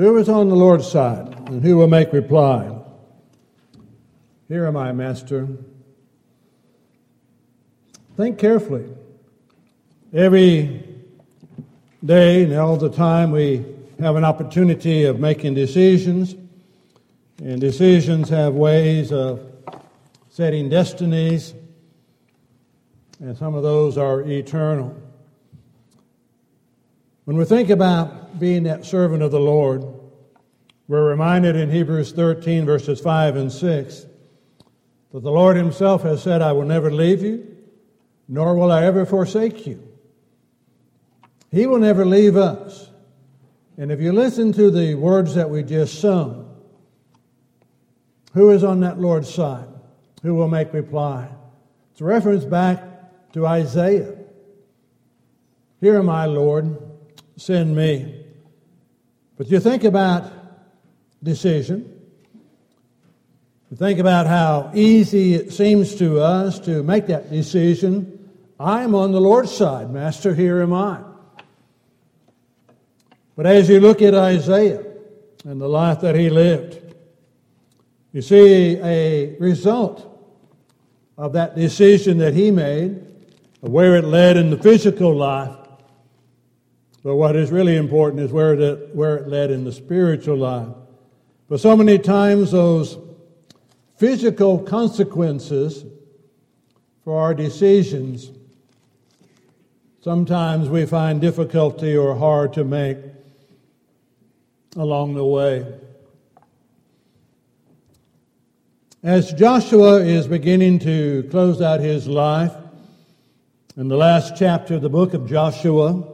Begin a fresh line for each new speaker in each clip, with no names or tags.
Who is on the Lord's side, and who will make reply? Here am I, Master. Think carefully. Every day and all the time we have an opportunity of making decisions, and decisions have ways of setting destinies, and some of those are eternal. When we think about being that servant of the Lord, we're reminded in Hebrews 13, verses 5 and 6, that the Lord Himself has said, I will never leave you, nor will I ever forsake you. He will never leave us. And if you listen to the words that we just sung, who is on that Lord's side? Who will make reply? It's a reference back to Isaiah. Here am I, Lord, send me. But you think about decision. Think about how easy it seems to us to make that decision. I am on the Lord's side, Master, here am I. But as you look at Isaiah and the life that he lived, you see a result of that decision that he made, of where it led in the physical life. But what is really important is where it, where it led in the spiritual life. But so many times, those physical consequences for our decisions, sometimes we find difficulty or hard to make along the way. As Joshua is beginning to close out his life, in the last chapter of the book of Joshua,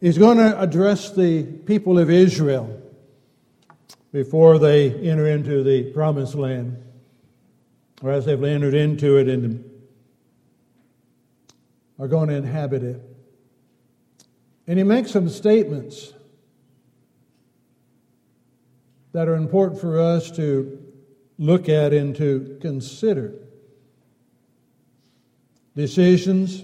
he's going to address the people of Israel before they enter into the promised land, or as they've entered into it and are going to inhabit it. And he makes some statements that are important for us to look at and to consider. Decisions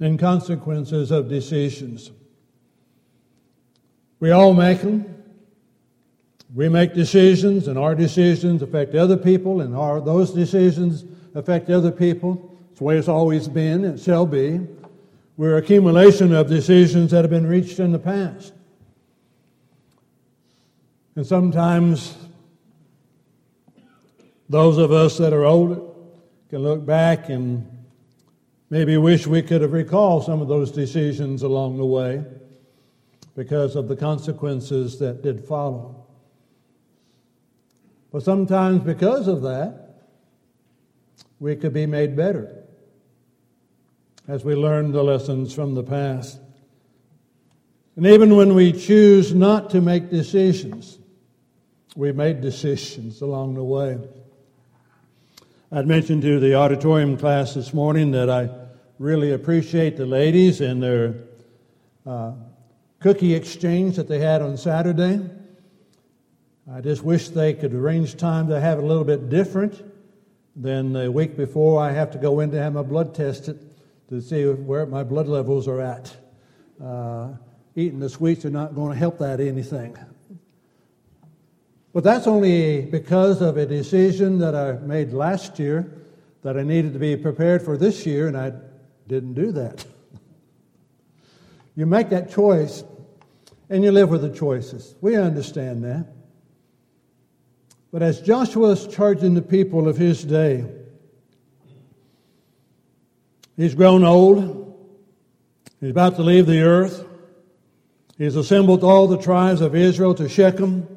and consequences of decisions. We all make them. We make decisions, and our decisions affect other people, and our, those decisions affect other people. It's the way it's always been, and shall be. We're accumulation of decisions that have been reached in the past. And sometimes those of us that are older can look back and maybe wish we could have recalled some of those decisions along the way because of the consequences that did follow. But sometimes because of that, we could be made better as we learn the lessons from the past. And even when we choose not to make decisions, we made decisions along the way. I'd mentioned to the auditorium class this morning that I really appreciate the ladies and their uh, cookie exchange that they had on Saturday. I just wish they could arrange time to have it a little bit different than the week before. I have to go in to have my blood tested to see where my blood levels are at. Uh, eating the sweets are not going to help that anything. But that's only because of a decision that I made last year that I needed to be prepared for this year, and I didn't do that. you make that choice, and you live with the choices. We understand that. But as Joshua is charging the people of his day, he's grown old. He's about to leave the earth. He's assembled all the tribes of Israel to Shechem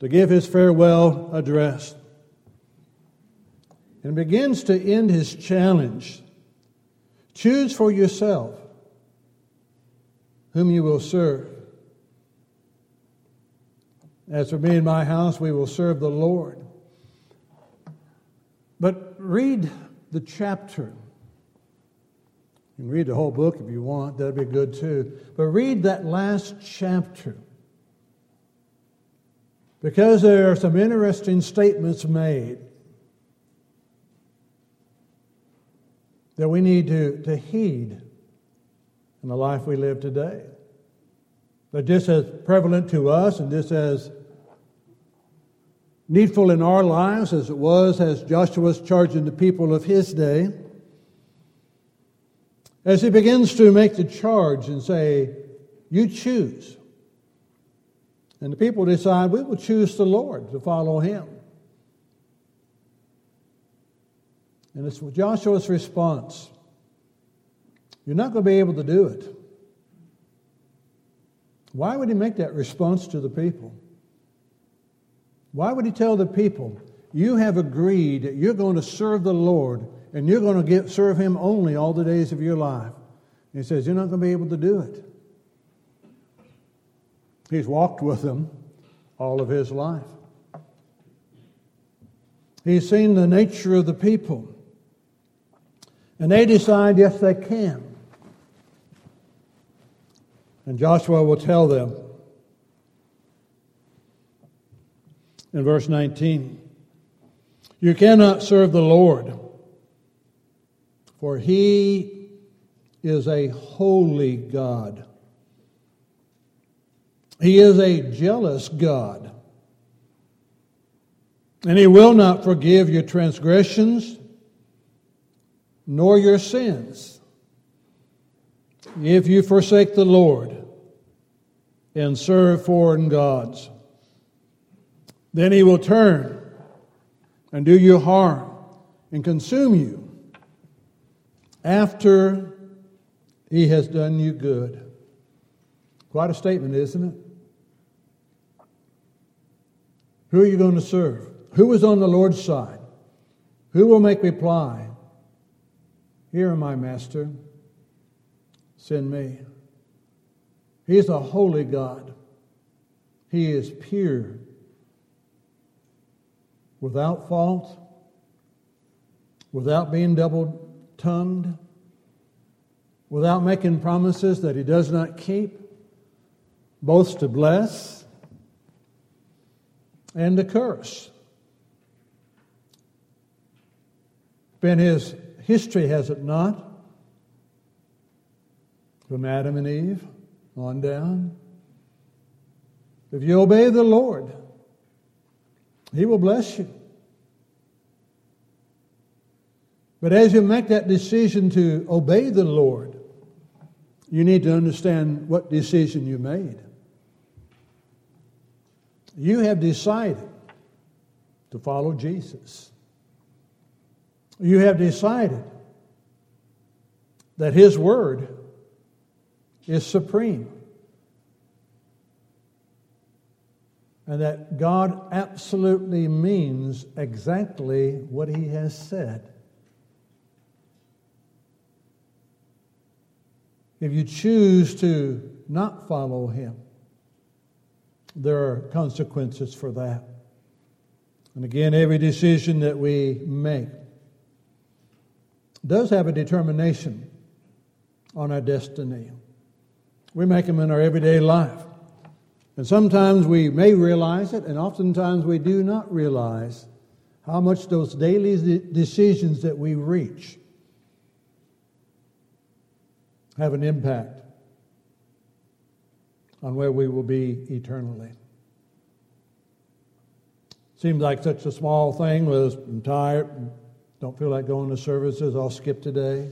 to give his farewell address and begins to end his challenge. Choose for yourself whom you will serve. As for me and my house, we will serve the Lord. But read the chapter. You can read the whole book if you want, that'd be good too. But read that last chapter because there are some interesting statements made that we need to, to heed in the life we live today. But just as prevalent to us and just as needful in our lives as it was as Joshua's charging the people of his day, as he begins to make the charge and say, You choose. And the people decide, We will choose the Lord to follow him. And it's Joshua's response You're not going to be able to do it. Why would he make that response to the people? Why would he tell the people, You have agreed that you're going to serve the Lord and you're going to get, serve him only all the days of your life? And he says, You're not going to be able to do it. He's walked with them all of his life. He's seen the nature of the people. And they decide, yes, they can. And Joshua will tell them in verse 19 You cannot serve the Lord, for he is a holy God. He is a jealous God. And he will not forgive your transgressions nor your sins if you forsake the Lord and serve foreign gods. Then he will turn and do you harm and consume you after he has done you good. Quite a statement, isn't it? Who are you going to serve? Who is on the Lord's side? Who will make reply? Here am I, Master. Send me. He is a holy God. He is pure, without fault, without being double tongued, without making promises that he does not keep, both to bless and to curse. Been his history, has it not? From Adam and Eve on down. If you obey the Lord, He will bless you. But as you make that decision to obey the Lord, you need to understand what decision you made. You have decided to follow Jesus. You have decided that His Word is supreme. And that God absolutely means exactly what He has said. If you choose to not follow Him, there are consequences for that. And again, every decision that we make does have a determination on our destiny. We make them in our everyday life. And sometimes we may realize it, and oftentimes we do not realize how much those daily decisions that we reach have an impact on where we will be eternally. Seems like such a small thing was I'm tired, don't feel like going to services, I'll skip today.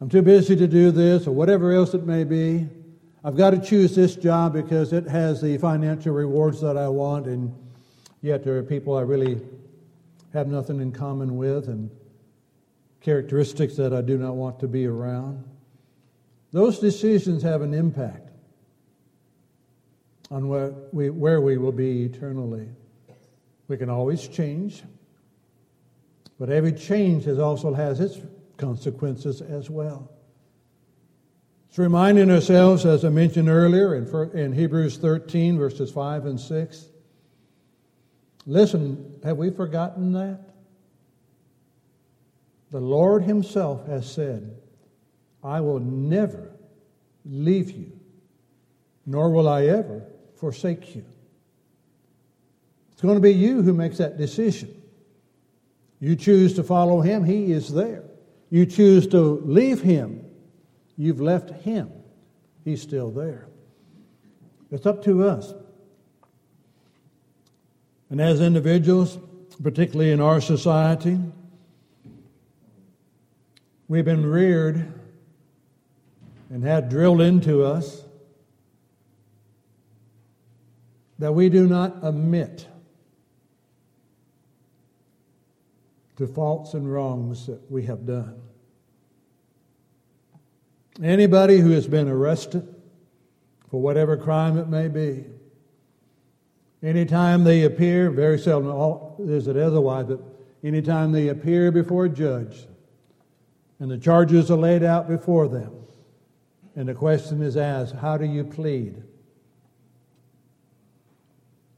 I'm too busy to do this, or whatever else it may be. I've got to choose this job because it has the financial rewards that I want, and yet there are people I really have nothing in common with and characteristics that I do not want to be around. Those decisions have an impact on where we, where we will be eternally. We can always change. But every change has also has its consequences as well. It's reminding ourselves, as I mentioned earlier in, Hebrews 13, verses 5 and 6. Listen, have we forgotten that? The Lord Himself has said, I will never leave you, nor will I ever forsake you. It's going to be you who makes that decision. You choose to follow him, he is there. You choose to leave him, you've left him, he's still there. It's up to us. And as individuals, particularly in our society, we've been reared and had drilled into us that we do not admit to faults and wrongs that we have done. Anybody who has been arrested for whatever crime it may be, anytime they appear, very seldom is it otherwise, but anytime they appear before a judge and the charges are laid out before them, and the question is asked, How do you plead?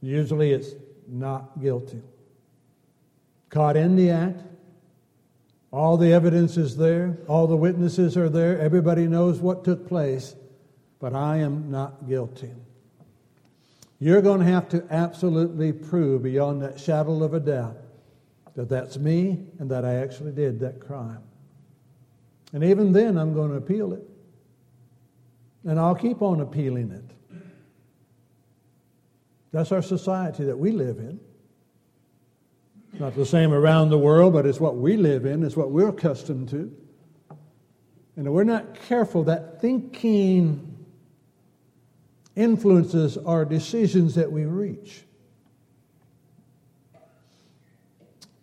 Usually it's not guilty. Caught in the act, all the evidence is there, all the witnesses are there, everybody knows what took place, but I am not guilty. You're going to have to absolutely prove beyond that shadow of a doubt that that's me and that I actually did that crime. And even then, I'm going to appeal it. And I'll keep on appealing it. That's our society that we live in. It's not the same around the world, but it's what we live in, it's what we're accustomed to. And if we're not careful, that thinking influences our decisions that we reach.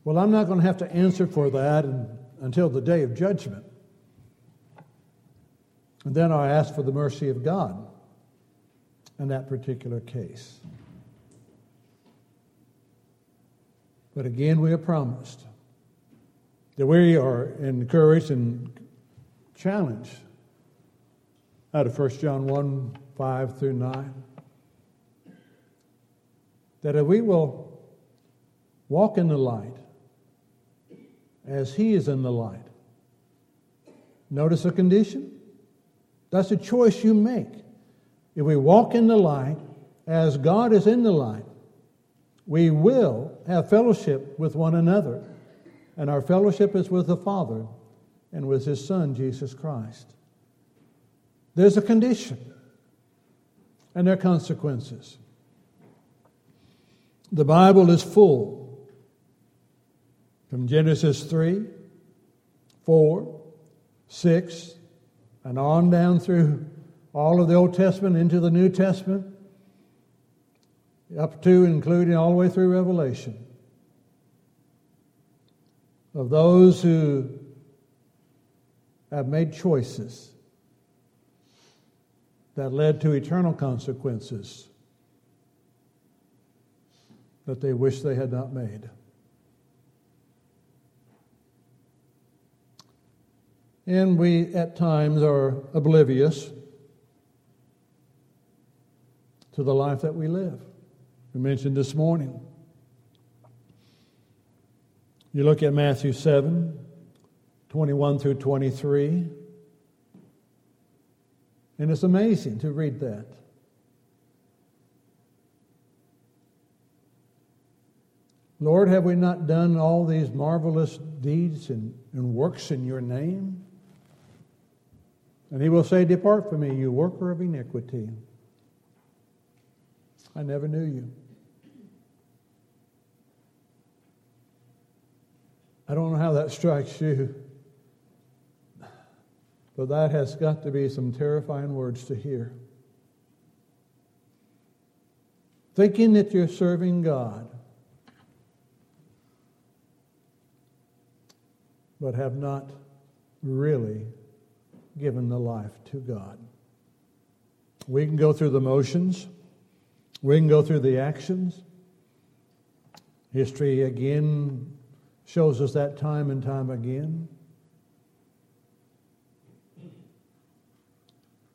Well, I'm not going to have to answer for that until the day of judgment. And then I ask for the mercy of God in that particular case. But again, we are promised that we are encouraged and challenged out of 1 John 1 5 through 9. That if we will walk in the light as He is in the light, notice the condition? That's a choice you make. If we walk in the light as God is in the light, we will have fellowship with one another. And our fellowship is with the Father and with His Son, Jesus Christ. There's a condition, and there are consequences. The Bible is full from Genesis 3, 4, 6, and on down through all of the Old Testament into the New Testament up to including all the way through Revelation, of those who have made choices that led to eternal consequences that they wish they had not made. And we at times are oblivious to the life that we live we mentioned this morning. You look at Matthew 7, 21 through 23, and it's amazing to read that. Lord, have we not done all these marvelous deeds and, and works in your name? And he will say, Depart from me, you worker of iniquity. I never knew you. I don't know how that strikes you, but that has got to be some terrifying words to hear. Thinking that you're serving God, but have not really given the life to God. We can go through the motions. We can go through the actions. History again shows us that time and time again.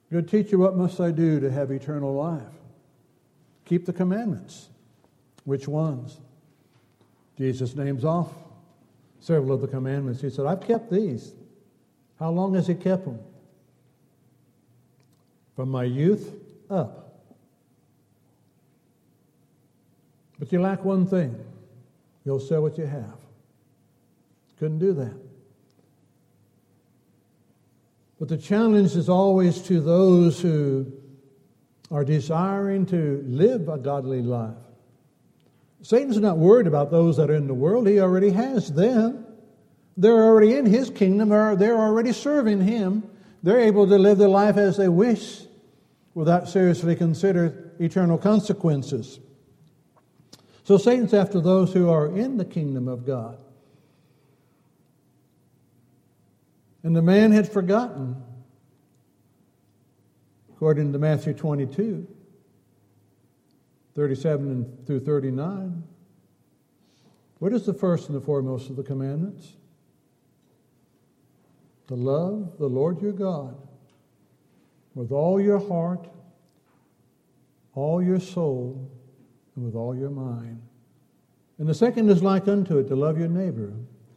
Good teacher, what must I do to have eternal life? Keep the commandments. Which ones? Jesus names off several of the commandments. He said, I've kept these. How long has he kept them? From my youth up. But you lack one thing. You'll sell what you have. Couldn't do that. But the challenge is always to those who are desiring to live a godly life. Satan's not worried about those that are in the world, he already has them. They're already in his kingdom, they're already serving him. They're able to live their life as they wish without seriously considering eternal consequences. So Satan's after those who are in the kingdom of God. And the man had forgotten, according to Matthew 22, 37 through 39. What is the first and the foremost of the commandments? To love the Lord your God with all your heart, all your soul, and with all your mind. And the second is like unto it to love your neighbor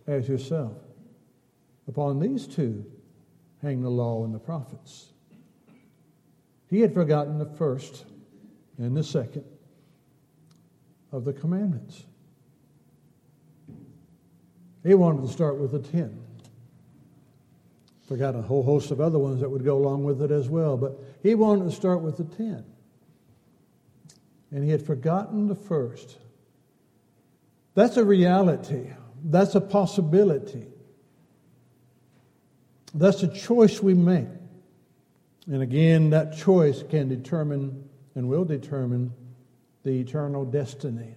as yourself. Upon these two hang the law and the prophets. He had forgotten the first and the second of the commandments. He wanted to start with the ten. Forgot a whole host of other ones that would go along with it as well, but he wanted to start with the ten. And he had forgotten the first. That's a reality. That's a possibility. That's a choice we make. And again, that choice can determine and will determine the eternal destiny.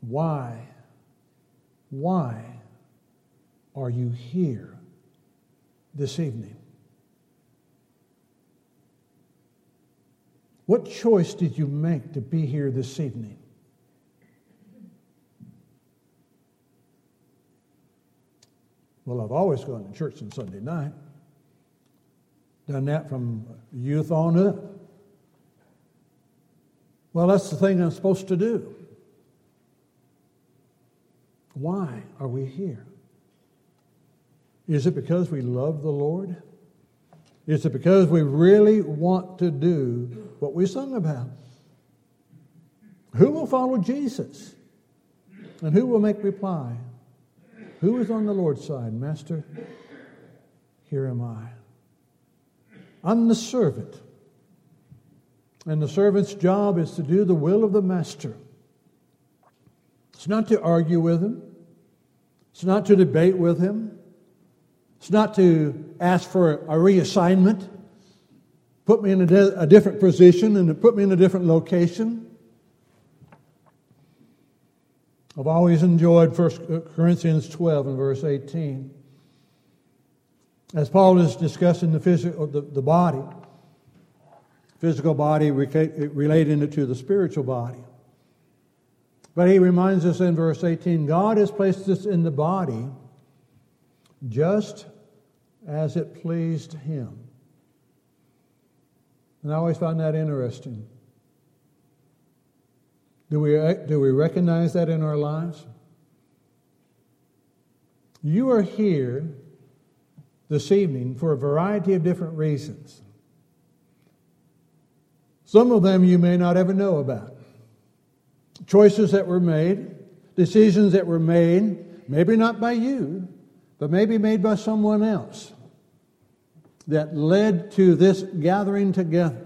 Why? Why are you here this evening? What choice did you make to be here this evening? Well, I've always gone to church on Sunday night. Done that from youth on up. Well, that's the thing I'm supposed to do. Why are we here? Is it because we love the Lord? Is it because we really want to do what we sung about? Who will follow Jesus? And who will make reply? Who is on the Lord's side? Master, here am I. I'm the servant. And the servant's job is to do the will of the master. It's not to argue with him, it's not to debate with him, it's not to ask for a reassignment, put me in a, a different position and to put me in a different location. I've always enjoyed 1 Corinthians 12 and verse 18. As Paul is discussing the physical, the, the body, physical body relating it to the spiritual body. But he reminds us in verse 18 God has placed us in the body just as it pleased him. And I always find that interesting. Do we, do we recognize that in our lives? You are here this evening for a variety of different reasons. Some of them you may not ever know about. Choices that were made, decisions that were made, maybe not by you, but maybe made by someone else, that led to this gathering together.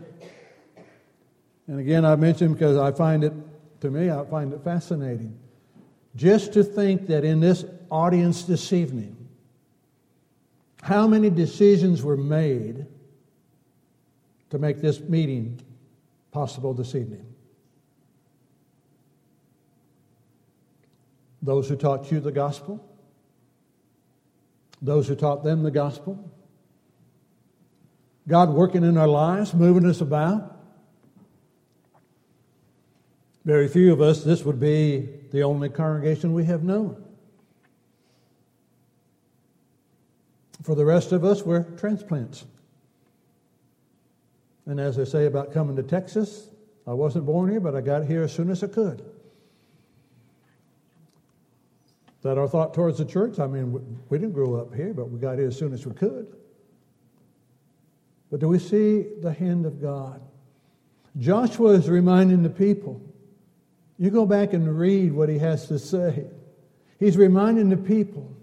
And again, I mention because I find it to me, I find it fascinating. Just to think that in this audience this evening, how many decisions were made to make this meeting possible this evening? Those who taught you the gospel, those who taught them the gospel, God working in our lives, moving us about. Very few of us, this would be the only congregation we have known. For the rest of us, we're transplants. And as they say about coming to Texas, I wasn't born here, but I got here as soon as I could. That our thought towards the church, I mean, we didn't grow up here, but we got here as soon as we could. But do we see the hand of God? Joshua is reminding the people you go back and read what he has to say. He's reminding the people,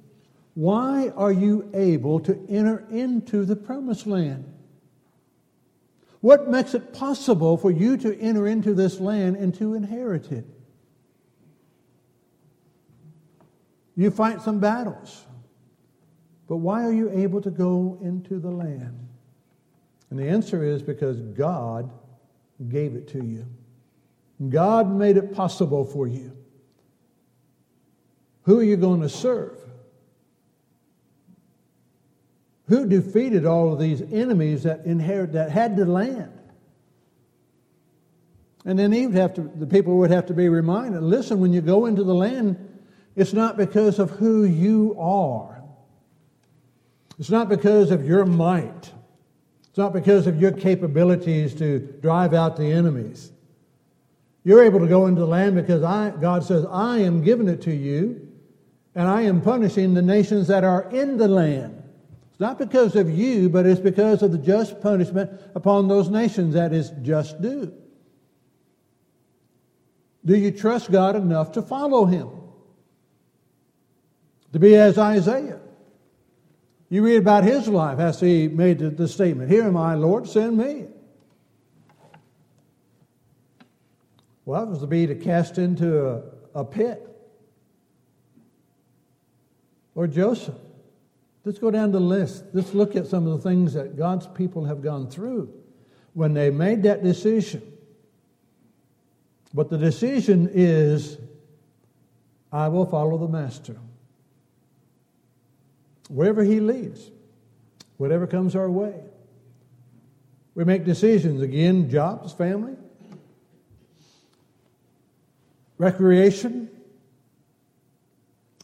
why are you able to enter into the promised land? What makes it possible for you to enter into this land and to inherit it? You fight some battles. But why are you able to go into the land? And the answer is because God gave it to you. God made it possible for you. Who are you going to serve? Who defeated all of these enemies that inherit that had the land? And then he would have to, the people would have to be reminded listen, when you go into the land, it's not because of who you are. It's not because of your might. It's not because of your capabilities to drive out the enemies. You're able to go into the land because I, God says, I am giving it to you, and I am punishing the nations that are in the land. It's not because of you, but it's because of the just punishment upon those nations that is just due. Do you trust God enough to follow Him? To be as Isaiah. You read about his life as he made the, statement Here am I, Lord, send me. Well, it was to be to cast into a, a pit. Or Joseph. Let's go down the list. Let's look at some of the things that God's people have gone through when they made that decision. But the decision is I will follow the Master. Wherever He leads, whatever comes our way. We make decisions again jobs, family, recreation,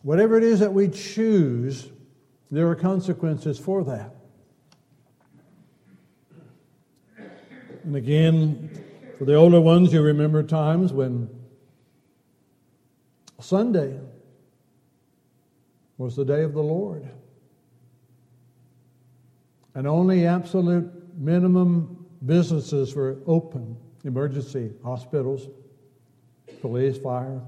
whatever it is that we choose, there are consequences for that. And again, for the older ones, you remember times when Sunday was the day of the Lord. And only absolute minimum businesses were open emergency hospitals, police, fire.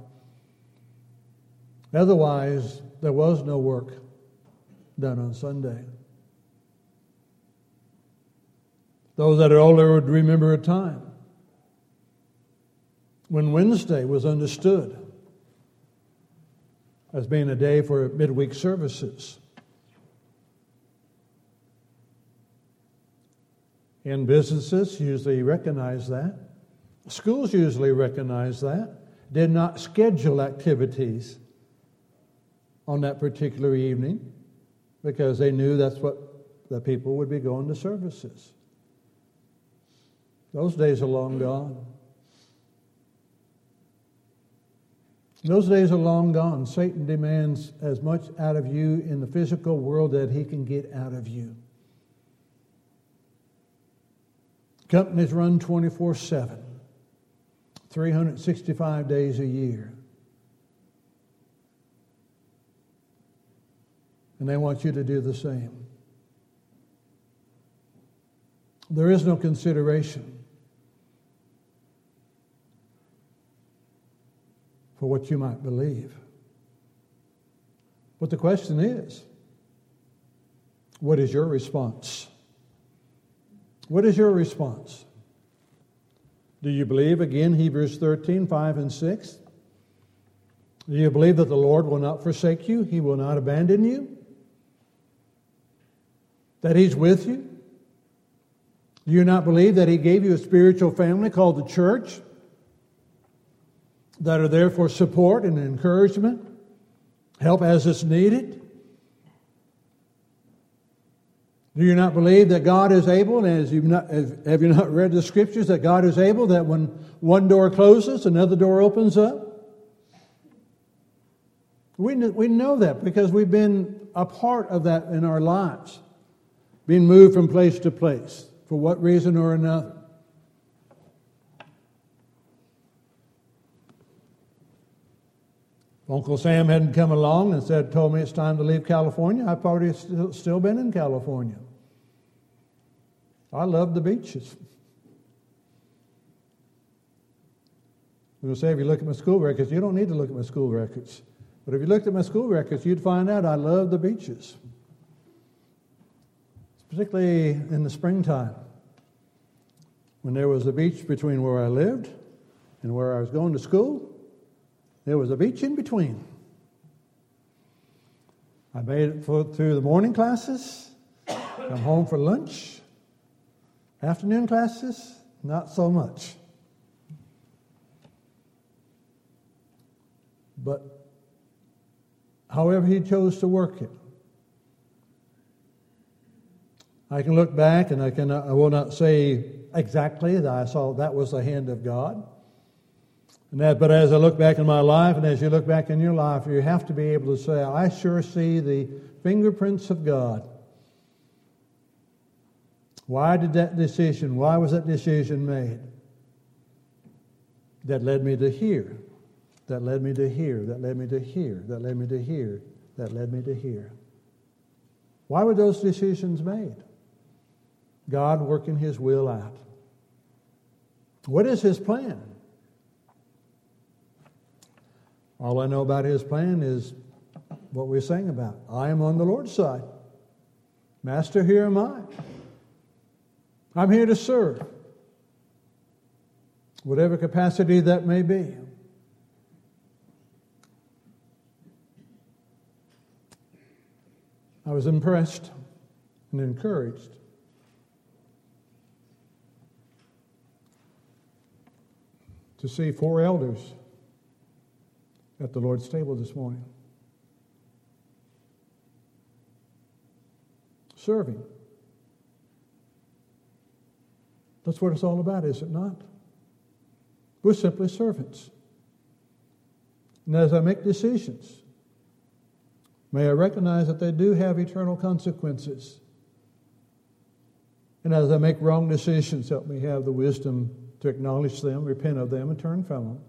Otherwise, there was no work done on Sunday. Those that are older would remember a time when Wednesday was understood as being a day for midweek services. And businesses usually recognize that. Schools usually recognize that. Did not schedule activities on that particular evening because they knew that's what the people would be going to services. Those days are long gone. Those days are long gone. Satan demands as much out of you in the physical world that he can get out of you. Companies run 24 7, 365 days a year. And they want you to do the same. There is no consideration for what you might believe. But the question is what is your response? What is your response? Do you believe, again, Hebrews 13, 5 and 6? Do you believe that the Lord will not forsake you? He will not abandon you? That He's with you? Do you not believe that He gave you a spiritual family called the church that are there for support and encouragement, help as it's needed? Do you not believe that God is able, and as you've not, have you not read the scriptures, that God is able, that when one door closes, another door opens up? We, we know that because we've been a part of that in our lives, being moved from place to place for what reason or another. Uncle Sam hadn't come along and said, told me it's time to leave California, I've probably still, still been in California. I love the beaches. I'm going to say, if you look at my school records, you don't need to look at my school records. But if you looked at my school records, you'd find out I love the beaches, particularly in the springtime. when there was a beach between where I lived and where I was going to school, there was a beach in between. I made it through the morning classes, come home for lunch. Afternoon classes, not so much. But however he chose to work it, I can look back and I, can, I will not say exactly that I saw that was the hand of God. And that, but as I look back in my life, and as you look back in your life, you have to be able to say, I sure see the fingerprints of God. Why did that decision, why was that decision made? That led me to here. That led me to here. That led me to here. That led me to here. That led me to here. Why were those decisions made? God working His will out. What is His plan? All I know about His plan is what we sang about. I am on the Lord's side. Master, here am I. I'm here to serve, whatever capacity that may be. I was impressed and encouraged to see four elders at the Lord's table this morning. Serving. That's what it's all about, is it not? We're simply servants. And as I make decisions, may I recognize that they do have eternal consequences. And as I make wrong decisions, help me have the wisdom to acknowledge them, repent of them, and turn from them.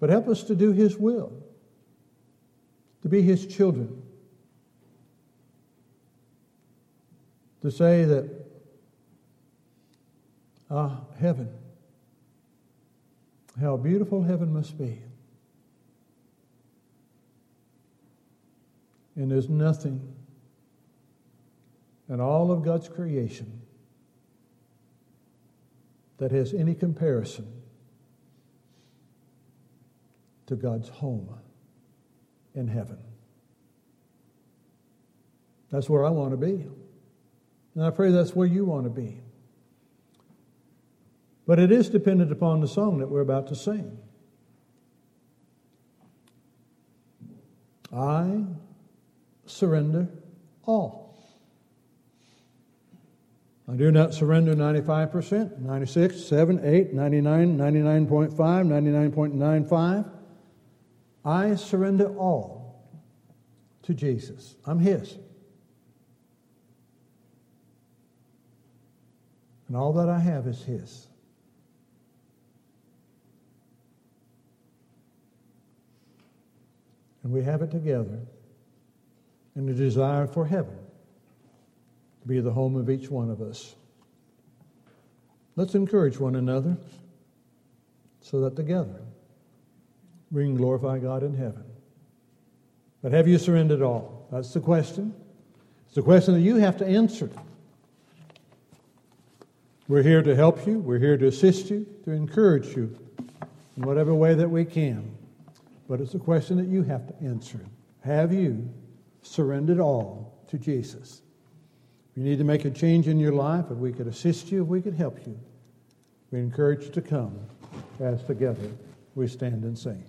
But help us to do His will, to be His children, to say that, ah, heaven, how beautiful heaven must be. And there's nothing in all of God's creation that has any comparison to God's home in heaven. That's where I want to be. And I pray that's where you want to be. But it is dependent upon the song that we're about to sing. I surrender all. I do not surrender 95%, 96, 7, 8, 99, 99.5, 99.95. I surrender all to Jesus. I'm His. And all that I have is His. And we have it together in the desire for heaven to be the home of each one of us. Let's encourage one another so that together we can glorify God in heaven. But have you surrendered all? That's the question. It's the question that you have to answer. We're here to help you, we're here to assist you, to encourage you in whatever way that we can. But it's a question that you have to answer. Have you surrendered all to Jesus? you need to make a change in your life, if we could assist you, if we could help you, we encourage you to come as together we stand and sing.